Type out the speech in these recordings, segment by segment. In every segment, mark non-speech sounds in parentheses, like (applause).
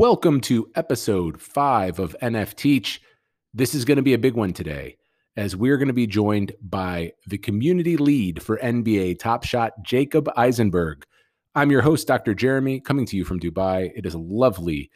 Welcome to episode five of NF Teach. This is going to be a big one today, as we're going to be joined by the community lead for NBA Top Shot, Jacob Eisenberg. I'm your host, Dr. Jeremy, coming to you from Dubai. It is a lovely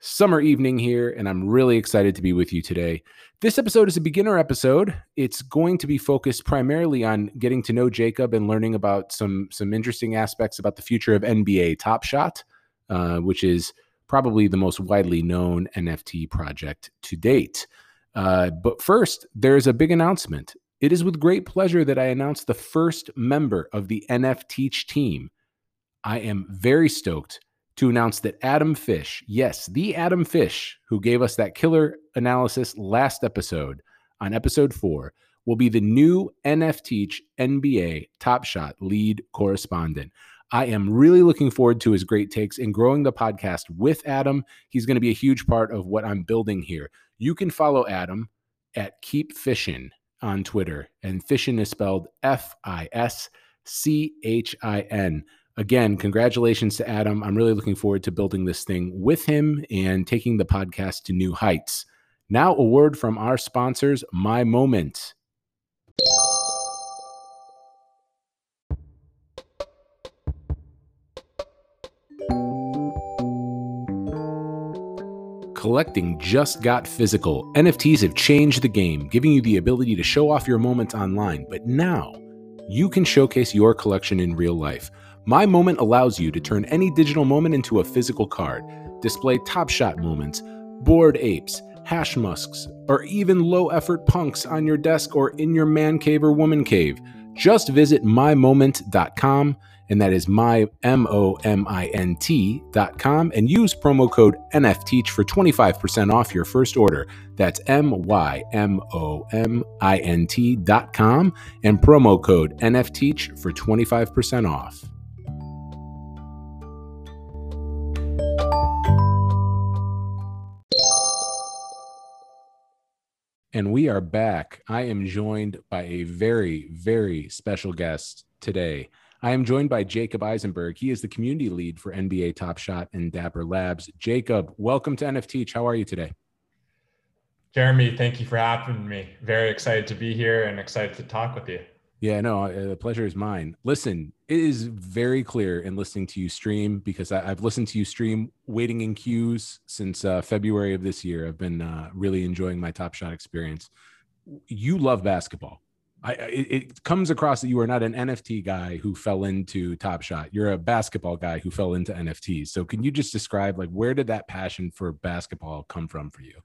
summer evening here, and I'm really excited to be with you today. This episode is a beginner episode. It's going to be focused primarily on getting to know Jacob and learning about some some interesting aspects about the future of NBA Top Shot, uh, which is probably the most widely known NFT project to date. Uh, but first, there is a big announcement. It is with great pleasure that I announce the first member of the NF Teach team. I am very stoked to announce that Adam Fish, yes, the Adam Fish who gave us that killer analysis last episode on episode four, will be the new NF Teach NBA Top Shot lead correspondent. I am really looking forward to his great takes and growing the podcast with Adam. He's going to be a huge part of what I'm building here. You can follow Adam at Keep Fischin on Twitter, and fishing is spelled F I S C H I N. Again, congratulations to Adam. I'm really looking forward to building this thing with him and taking the podcast to new heights. Now, a word from our sponsors, My Momint. Collecting just got physical. NFTs have changed the game, giving you the ability to show off your moments online. But now, you can showcase your collection in real life. My Momint allows you to turn any digital moment into a physical card, display top shot moments, bored apes, Hashmasks, or even low effort punks on your desk or in your man cave or woman cave. Just visit mymomint.com and that is my M O M I N T dot com, and use promo code NFTeach for 25% off your first order. That's M Y M O M I N T dot com and promo code NFTeach for 25% off. And we are back. I am joined by a very, very special guest today. I am joined by Jacob Eisenberg. He is the community lead for NBA Top Shot and Dapper Labs. Jacob, welcome to NF Teach. How are you today? Jeremy, thank you for having me. Very excited to be here and excited to talk with you. Yeah, no, uh, the pleasure is mine. Listen, it is very clear in listening to you stream because I, have listened to you stream waiting in queues since uh, February of this year. I've been uh, really enjoying my Top Shot experience. You love basketball. I, it, it, comes across that you are not an NFT guy who fell into Top Shot. You're a basketball guy who fell into NFTs. So can you just describe like where did that passion for basketball come from for you?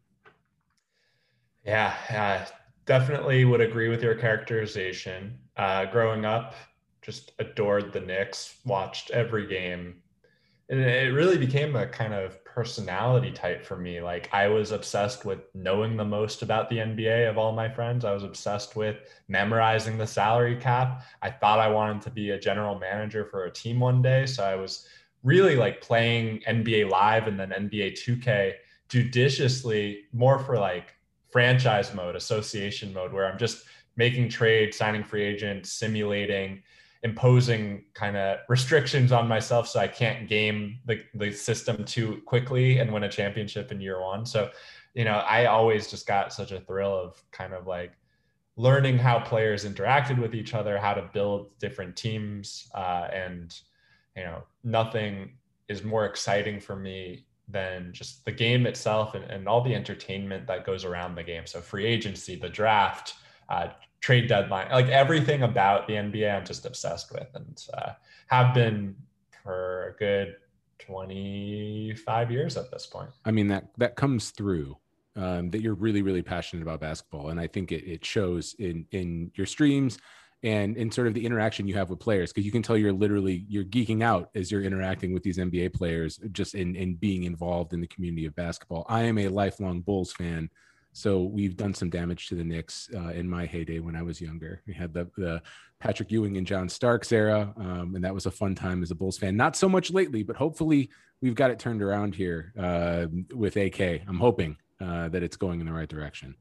Yeah, uh, definitely would agree with your characterization. Uh, growing up, just adored the Knicks. Watched every game, and it really became a kind of personality type for me. Like I was obsessed with knowing the most about the NBA of all my friends. I was obsessed with memorizing the salary cap. I thought I wanted to be a general manager for a team one day. So I was really like playing NBA live and then NBA 2K judiciously more for like franchise mode, association mode, where I'm just making trades, signing free agents, simulating imposing kind of restrictions on myself so I can't game the, the system too quickly and win a championship in year one. So, you know, I always just got such a thrill of kind of like learning how players interacted with each other, how to build different teams. Uh, and, you know, nothing is more exciting for me than just the game itself and, and all the entertainment that goes around the game. So free agency, the draft, uh, trade deadline, like everything about the NBA, I'm just obsessed with and uh, have been for a good 25 years at this point. I mean, that, that comes through um, that you're really, really passionate about basketball. And I think it, it shows in, in your streams and in sort of the interaction you have with players because you can tell you're literally you're geeking out as you're interacting with these NBA players just in in being involved in the community of basketball. I am a lifelong Bulls fan so we've done some damage to the Knicks uh, in my heyday when I was younger. We had the, the Patrick Ewing and John Starks era, um, and that was a fun time as a Bulls fan. Not so much lately, but hopefully we've got it turned around here uh, with AK. I'm hoping uh, that it's going in the right direction.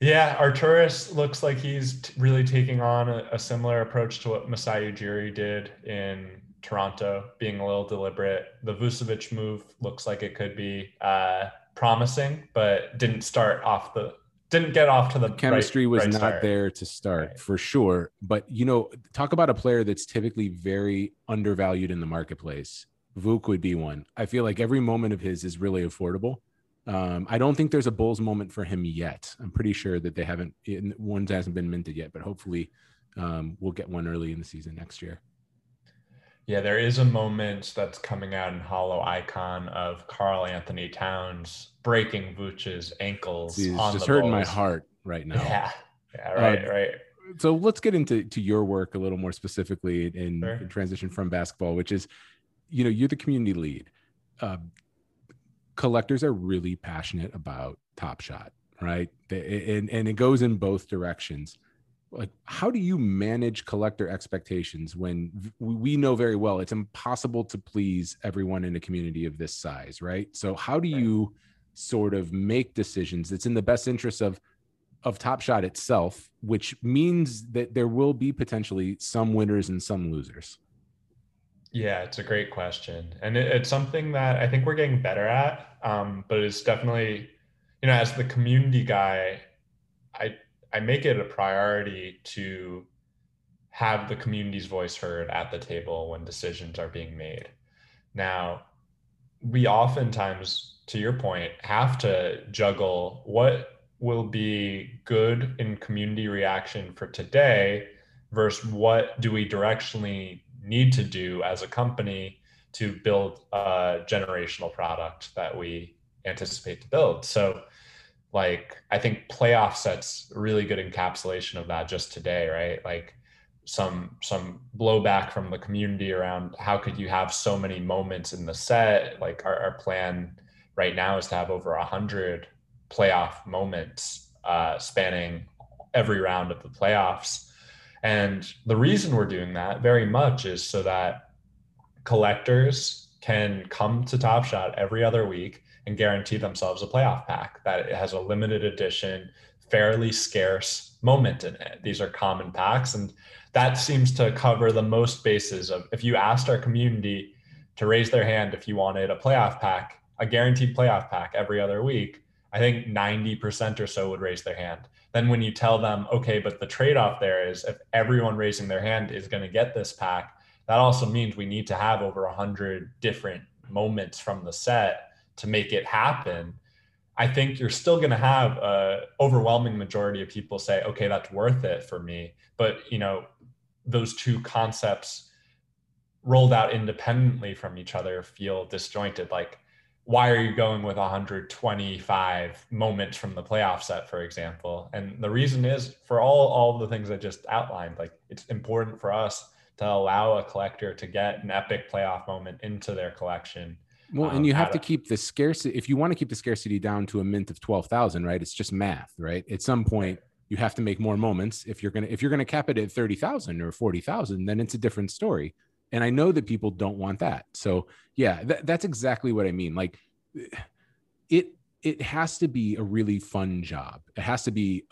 Yeah, Arturas looks like he's t- really taking on a, a, similar approach to what Masai Ujiri did in Toronto being a little deliberate. The Vucevic move looks like it could be uh, promising, but didn't start off the didn't get off to the chemistry right, was right not start. there to start Right. for sure. But you know, talk about a player that's typically very undervalued in the marketplace. Vuk would be one. I feel like every moment of his is really affordable. Um, I don't think there's a Bulls moment for him yet. I'm pretty sure that they haven't one hasn't been minted yet, but hopefully um, we'll get one early in the season next year. Yeah, there is a moment that's coming out in Holo Icon of Karl-Anthony Towns breaking Vooch's ankles. On just the hurting my heart right now. Yeah, yeah, right, Uh, right. so let's get into to your work a little more specifically in, Sure. in transition from basketball which is you know you're the community lead uh, collectors are really passionate about top shot right They- and, and it goes in both directions like how do you manage collector expectations when we know very well it's impossible to please everyone in a community of this size right so how do Right. you sort of make decisions that's in the best interest of of Top Shot itself, which means that there will be potentially some winners and some losers. Yeah, it's a great question, and it, it's something that I think we're getting better at. Um, but it's definitely, you know, as the community guy, I make it a priority to have the community's voice heard at the table when decisions are being made. Now, we oftentimes, to your point, have to juggle what will be good in community reaction for today versus what do we directionally need to do as a company to build a generational product that we anticipate to build. So like I think playoff sets really good encapsulation of that just today, right? Like some some blowback from the community around how could you have so many moments in the set? Like our, our plan right now is to have over a hundred playoff moments uh, spanning every round of the playoffs. And the reason we're doing that very much is so that collectors can come to Top Shot every other week and guarantee themselves a playoff pack that it has a limited edition, fairly scarce moment in it. These are common packs, and that seems to cover the most bases of if you asked our community to raise their hand if you wanted a playoff pack, a guaranteed playoff pack every other week, I think 90% or so would raise their hand. Then when you tell them, okay, but the trade-off there is if everyone raising their hand is going to get this pack, that also means we need to have over 100 different moments from the set to make it happen. I think you're still going to have a overwhelming majority of people say, okay, that's worth it for me. But you know, those two concepts rolled out independently from each other feel disjointed. Like, why are you going with 125 moments from the playoff set, for example? And the reason is for all all the things I just outlined. Like, it's important for us to allow a collector to get an epic playoff moment into their collection. Well, Um, and you have to keep the scarcity. If you want to keep the scarcity down to a mint of twelve thousand, right? It's just math, right? At some point, you have to make more moments. If you're gonna if you're gonna cap it at thirty thousand or forty thousand, then it's a different story. And I know that people don't want that. So yeah, that, that's exactly what I mean. Like, it it has to be a really fun job. It has to be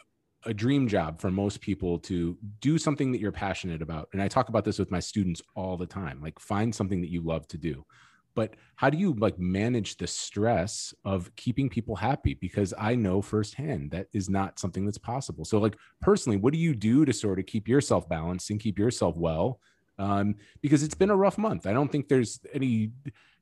a dream job for most people to do something that you're passionate about. And I talk about this with my students all the time. Like, find something that you love to do but how do you like manage the stress of keeping people happy? Because i know firsthand that is not something that's possible. So like personally what do you do to sort of keep yourself balanced and keep yourself well? Um, because it's been a rough month. I don't think there's any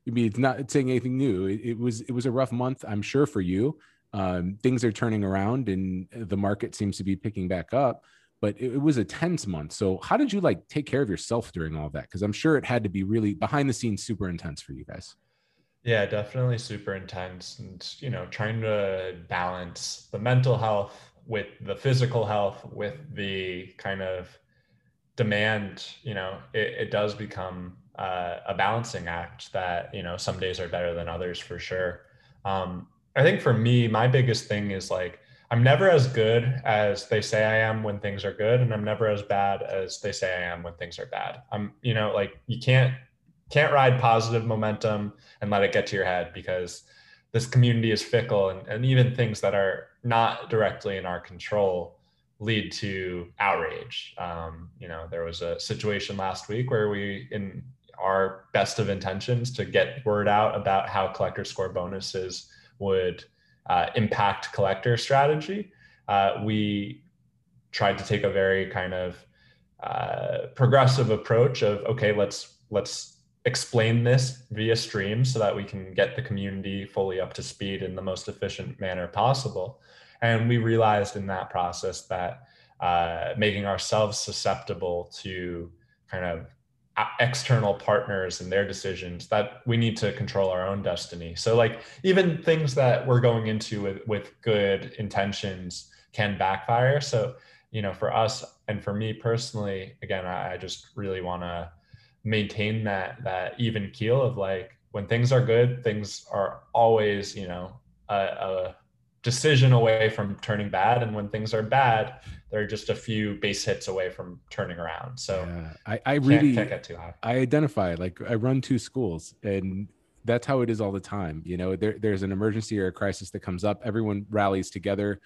i mean it's not saying anything new. It, it was it was a rough month i'm sure for you. Um, things are turning around and the market seems to be picking back up but it, it was a tense month. So how did you like take care of yourself during all that? Because I'm sure it had to be really behind the scenes, super intense for you guys. Yeah, definitely super intense. And, you know, trying to balance the mental health with the physical health, with the kind of demand, you know, it, it does become uh, a balancing act that, you know, some days are better than others for sure. Um, I think for me, my biggest thing is like, I'm never as good as they say I am when things are good, and I'm never as bad as they say I am when things are bad. I'm, you know, like you can't can't ride positive momentum and let it get to your head because this community is fickle and, and even things that are not directly in our control lead to outrage. Um, you know, there was a situation last week where we in our best of intentions to get word out about how collector score bonuses would uh, impact collector strategy. Uh, we tried to take a very kind of uh, progressive approach of okay, let's let's explain this via stream so that we can get the community fully up to speed in the most efficient manner possible. And we realized in that process that uh, making ourselves susceptible to kind of Uh, external partners and their decisions that we need to control our own destiny. So like even things that we're going into with with good intentions can backfire. So you know for us and for me personally again i, I just really want to maintain that that even keel of like when things are good things are always you know a, a decision away from turning bad. And when things are bad they're just a few base hits away from turning around. So yeah, i, I really can't, get too high. i identify like i run two schools and that's how it is all the time you know? There, there's an emergency or a crisis that comes up everyone rallies together.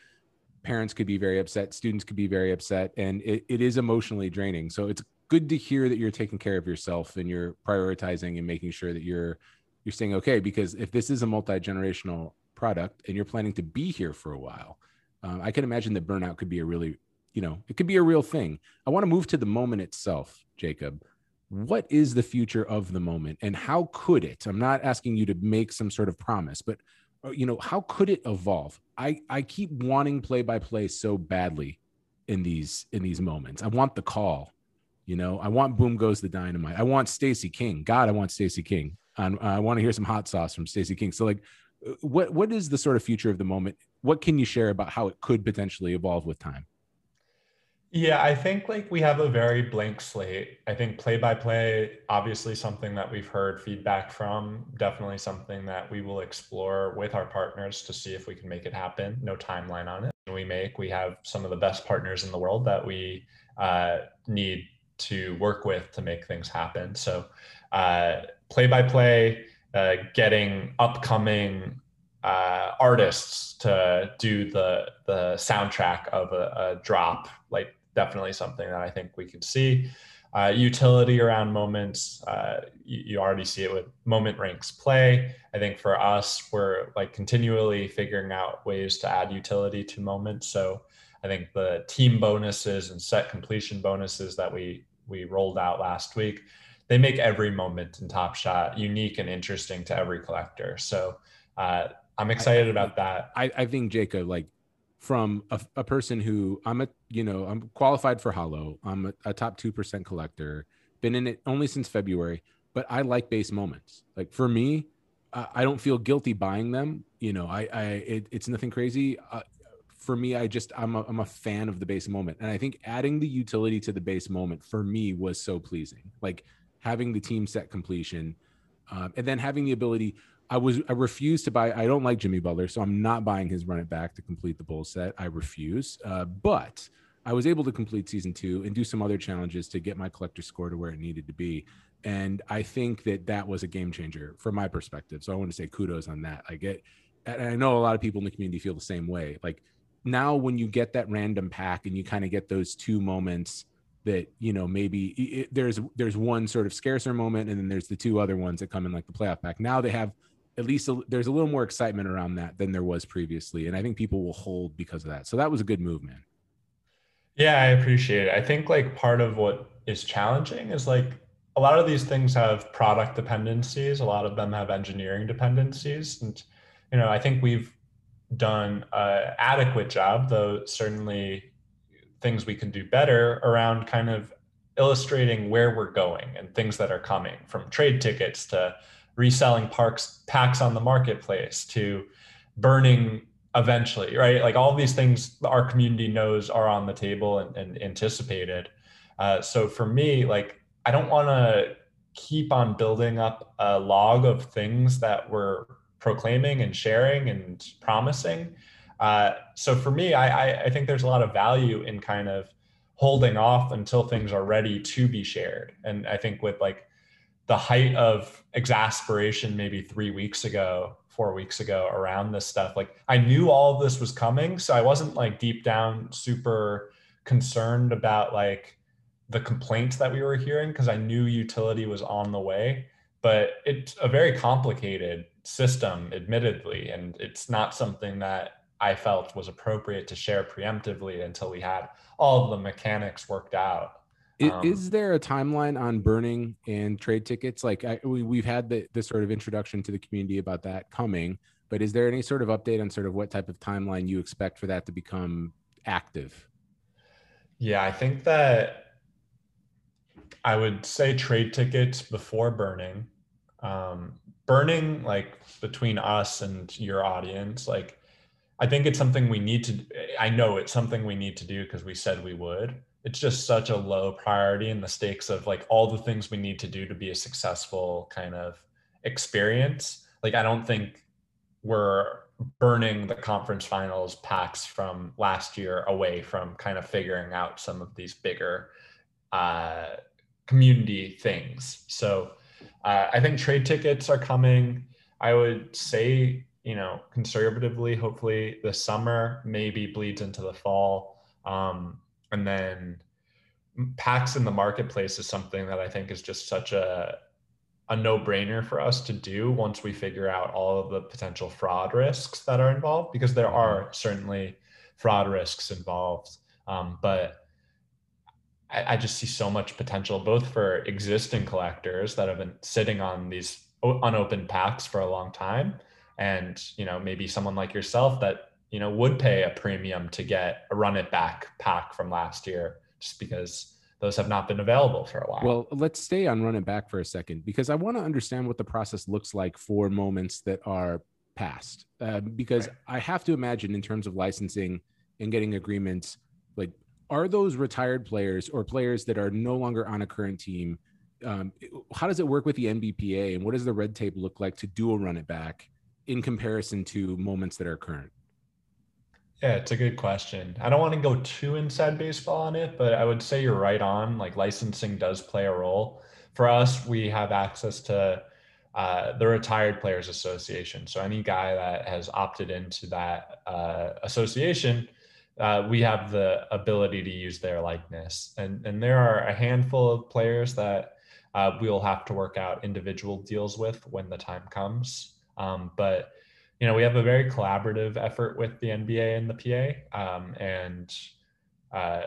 Parents could be very upset students could be very upset and it, it is emotionally draining. So it's good to hear that you're taking care of yourself and you're prioritizing and making sure that you're you're staying okay because if this is a multi-generational product and you're planning to be here for a while um, i can imagine that burnout could be a really you know it could be a real thing. I want to move to the moment itself jacob. What is the future of the moment and how could it? I'm not asking you to make some sort of promise but uh, you know how could it evolve? I i keep wanting play by play so badly in these in these moments. I want the call you know? I want boom goes the dynamite. I want stacey king. God i want stacey king. And i want to hear some hot sauce from stacey king. So like uh, what what is the sort of future of the moment? What can you share about how it could potentially evolve with time yeah, I think like we have a very blank slate. I think play by play, obviously something that we've heard feedback from, definitely something that we will explore with our partners to see if we can make it happen. No timeline on it. We make, we have some of the best partners in the world that we uh, need to work with to make things happen. So play by play, getting upcoming uh, artists to do the the soundtrack of a, a, drop like definitely something that I think we could see. Uh, utility around moments, uh, you, you, already see it with moment ranks play. I think for us, we're like continually figuring out ways to add utility to moments. So I think the team bonuses and set completion bonuses that we we rolled out last week, they make every moment in Top Shot unique and interesting to every collector. So uh, I'm excited I, about that. I, I think Jacob, like from a, a, person who I'm a, you know, I'm qualified for Holo. I'm a, a top 2% collector, been in it only since February, but I like base moments. Like for me, uh, I don't feel guilty buying them. You know, I, I, it, it's nothing crazy. Uh, for me, I just, I'm a, I'm a fan of the base moment. And I think adding the utility to the base moment for me was so pleasing. Like having the team set completion um, and then having the ability, I was I refuse to buy. I don't like Jimmy Butler, so I'm not buying his run it back to complete the bull set. I refuse. Uh, but I was able to complete season two and do some other challenges to get my collector score to where it needed to be. And I think that that was a game changer from my perspective. So I want to say kudos on that. I get, and I know a lot of people in the community feel the same way. Like now, when you get that random pack and you kind of get those two moments that you know maybe it, there's there's one sort of scarcer moment and then there's the two other ones that come in like the playoff pack. Now they have at least a, there's a little more excitement around that than there was previously and i think people will hold because of that. So that was a good move man. Yeah i appreciate it. I think like part of what is challenging is like a lot of these things have product dependencies. A lot of them have engineering dependencies. And you know i think we've done an adequate job though certainly things we can do better around kind of illustrating where we're going and things that are coming from trade tickets to reselling parks packs on the marketplace to burning eventually right? Like all these things our community knows are on the table and, and anticipated. Uh, so for me like i don't want to keep on building up a log of things that we're proclaiming and sharing and promising. Uh, so for me I, I think there's a lot of value in kind of holding off until things are ready to be shared. And i think with like the height of exasperation maybe three weeks ago four weeks ago around this stuff like i knew all of this was coming so i wasn't like deep down super concerned about like the complaints that we were hearing because I knew utility was on the way. But it's a very complicated system, admittedly, and it's not something that I felt was appropriate to share preemptively until we had all of the mechanics worked out. Um, is there a timeline on burning and trade tickets? Like I, we, we've had the, the sort of introduction to the community about that coming, but is there any sort of update on sort of what type of timeline you expect for that to become active? Yeah, I think that I would say trade tickets before burning. Um, burning, like between us and your audience, like I think it's something we need to. I know it's something we need to do because we said we would. It's just such a low priority in the stakes of like all the things we need to do to be a successful kind of experience. Like I don't think we're burning the conference finals packs from last year away from kind of figuring out some of these bigger uh, community things. So uh, I think trade tickets are coming. I would say, you know, conservatively, hopefully the summer maybe bleeds into the fall. Um, and then packs in the marketplace is something that I think is just such a a no-brainer for us to do once we figure out all of the potential fraud risks that are involved because there mm-hmm. are certainly fraud risks involved um, but I, I, just see so much potential both for existing collectors that have been sitting on these unopened packs for a long time and you know maybe someone like yourself that you know would pay a premium to get a run it back pack from last year just because those have not been available for a while. Well, let's stay on run it back for a second because I want to understand what the process looks like for moments that are past. Uh, because right. I have to imagine, in terms of licensing and getting agreements, like are those retired players or players that are no longer on a current team? Um, how does it work with the NBPA, and what does the red tape look like to do a run it back in comparison to moments that are current? Yeah, it's a good question. I don't want to go too inside baseball on it, but I would say you're right on. Like licensing does play a role. For us, we have access to uh, the Retired Players Association. So any guy that has opted into that uh, association, uh, we have the ability to use their likeness. And, and there are a handful of players that uh, we'll have to work out individual deals with when the time comes. Um, but you know, we have a very collaborative effort with the NBA and the PA. Um, and uh,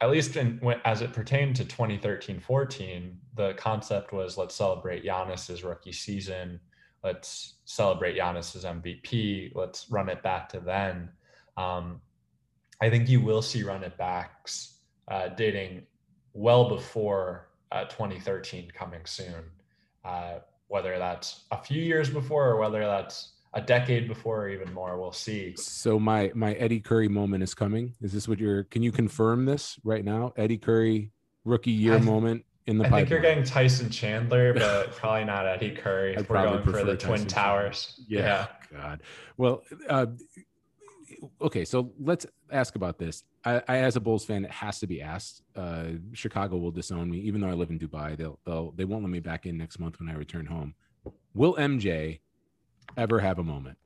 at least in, as it pertained to 2013 14, the concept was let's celebrate Giannis's rookie season. Let's celebrate Giannis's MVP. Let's run it back to then. Um, I think you will see run it backs uh, dating well before uh, 2013 coming soon. Uh, whether that's a few years before or whether that's a decade before or even more. We'll see. So my my Eddie Curry moment is coming. Is this what you're? Can you confirm this right now? Eddie Curry rookie year I, moment in the. I pipeline. think you're getting Tyson Chandler, (laughs) but probably not Eddie Curry. I'd We're going for the Tyson Twin Towers. Yeah. yeah. God. Well, uh, okay. So let's ask about this. I, I, as a Bulls fan, it has to be asked. Uh, Chicago will disown me, even though I live in Dubai. They'll they'll they won't let me back in next month when I return home. Will MJ ever have a moment?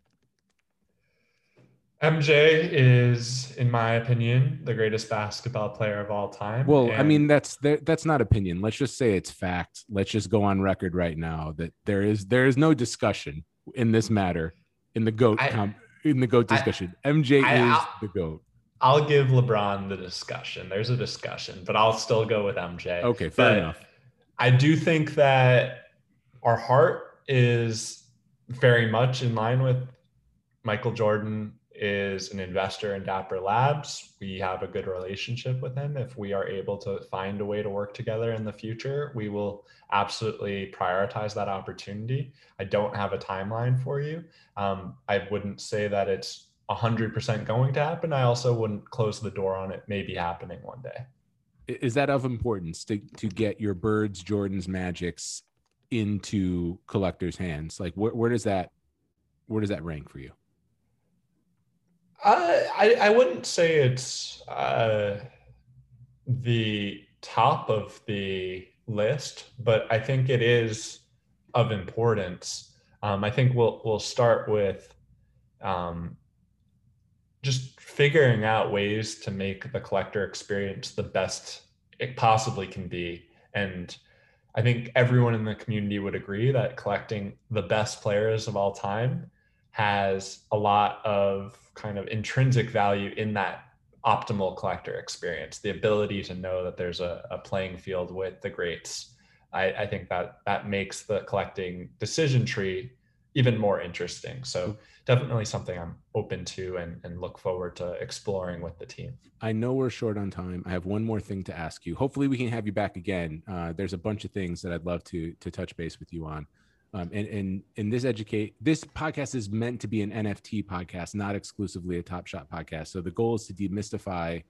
MJ is, in my opinion, the greatest basketball player of all time. Well, and I mean, that's that's not opinion. Let's just say it's fact. Let's just go on record right now that there is there is no discussion in this matter in the goat I, com, in the goat discussion. I, MJ I, is I'll, the goat. I'll give LeBron the discussion. There's a discussion, but I'll still go with MJ. Okay, fair but enough. I do think that our heart is very much in line with Michael Jordan is an investor in Dapper Labs. We have a good relationship with him. If we are able to find a way to work together in the future, we will absolutely prioritize that opportunity. I don't have a timeline for you. Um, I wouldn't say that it's 100% going to happen. I also wouldn't close the door on it maybe happening one day. Is that of importance to, to get your birds, Jordans, Magics into collectors' hands? Like, where, where does that where does that rank for you? Uh, I I wouldn't say it's uh, the top of the list, but I think it is of importance. Um, I think we'll we'll start with um, just figuring out ways to make the collector experience the best it possibly can be. And I think everyone in the community would agree that collecting the best players of all time has a lot of kind of intrinsic value in that optimal collector experience the ability to know that there's a, a playing field with the greats. I, I, think that that makes the collecting decision tree even more interesting. So definitely something i'm open to and, and look forward to exploring with the team. I know we're short on time. I have one more thing to ask you. Hopefully we can have you back again. Uh, there's a bunch of things that i'd love to to touch base with you on. Um, and and and this educate this podcast is meant to be an NFT podcast, not exclusively a Top Shot podcast. So the goal is to demystify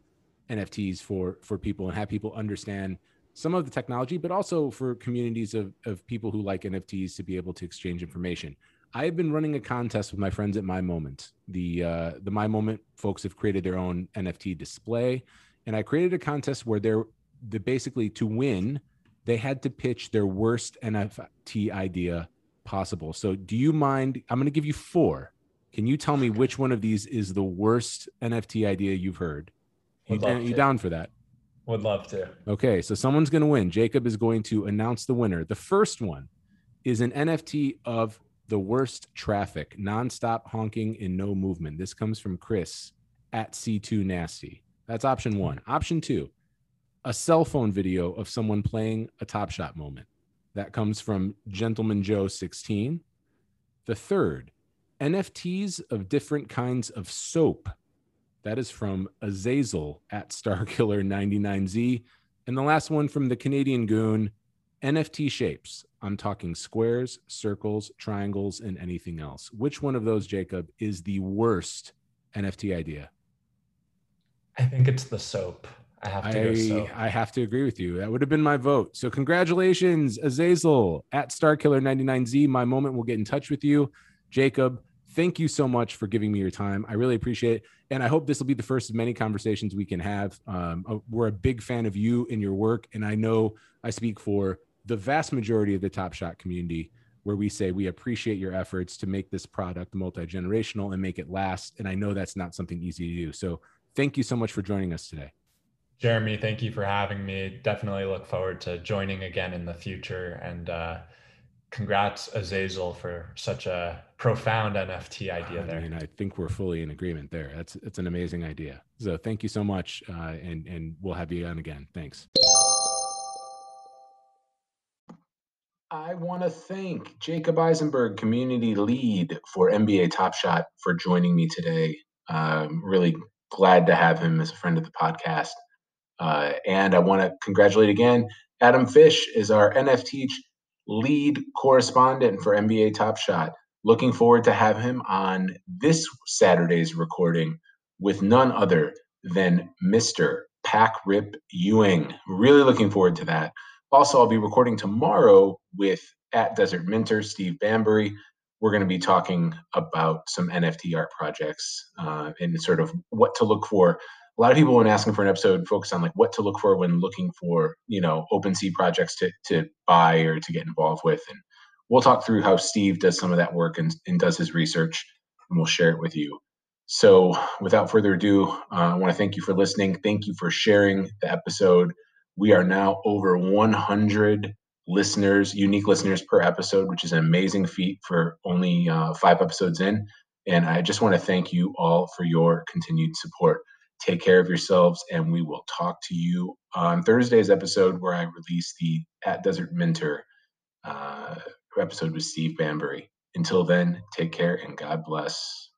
NFTs for for people and have people understand some of the technology, but also for communities of of people who like NFTs to be able to exchange information. I have been running a contest with my friends at My Momint. The uh, the My Momint folks have created their own NFT display, and I created a contest where they're the basically to win they had to pitch their worst NFT idea possible. So, do you mind? I'm going to give you four. Can you tell me which one of these is the worst NFT idea you've heard? You, down, you down for that? Would love to. Okay, so someone's going to win. Jacob is going to announce the winner. The first one is an NFT of the worst traffic, nonstop honking and no movement. This comes from Chris at C2 Nasty. That's option one. Option two, a cell phone video of someone playing a Top Shot moment. That comes from Gentleman Joe 16. The third, NFTs of different kinds of soap. That is from Azazel at Starkiller 99Z. And the last one from the Canadian Goon, NFT shapes. I'm talking squares, circles, triangles, and anything else. Which one of those, Jacob, is the worst NFT idea? I think it's the soap. I have to I, go so. I have to agree with you. That would have been my vote. So congratulations, Azazel at Starkiller99Z. My Momint will get in touch with you. Jacob, thank you so much for giving me your time. I really appreciate it. And I hope this will be the first of many conversations we can have. Um, uh, we're a big fan of you and your work. And I know I speak for the vast majority of the Top Shot community where we say we appreciate your efforts to make this product multi generational and make it last. And I know that's not something easy to do. So thank you so much for joining us today. Jeremy, thank you for having me. Definitely look forward to joining again in the future. And uh, congrats, Azazel, for such a profound NFT idea there. I mean, I think we're fully in agreement there. That's it's an amazing idea. So thank you so much, uh, and and we'll have you on again. Thanks. I want to thank Jacob Eisenberg, community lead for NBA Top Shot, for joining me today. I'm really glad to have him as a friend of the podcast. Uh, and I want to congratulate again Adam Fish is our NFT lead correspondent for NBA Top Shot. Looking forward to have him on this Saturday's recording with none other than Mr. Pack Rip Ewing. Really looking forward to that. Also, I'll be recording tomorrow with at Desert Minter, Steve Bambury. We're going to be talking about some NFT art projects uh, and sort of what to look for a lot of people when asking for an episode focus on like what to look for when looking for you know OpenSea projects to to buy or to get involved with, and we'll talk through how Steve does some of that work and, and does his research, and we'll share it with you. So, without further ado, uh, I want to thank you for listening. Thank you for sharing the episode. We are now over 100 listeners, unique listeners per episode, which is an amazing feat for only uh, five episodes in. And I just want to thank you all for your continued support. Take care of yourselves, and we will talk to you on Thursday's episode where I release the At Desert Mentor uh, episode with Steve Bambury. Until then, take care and God bless.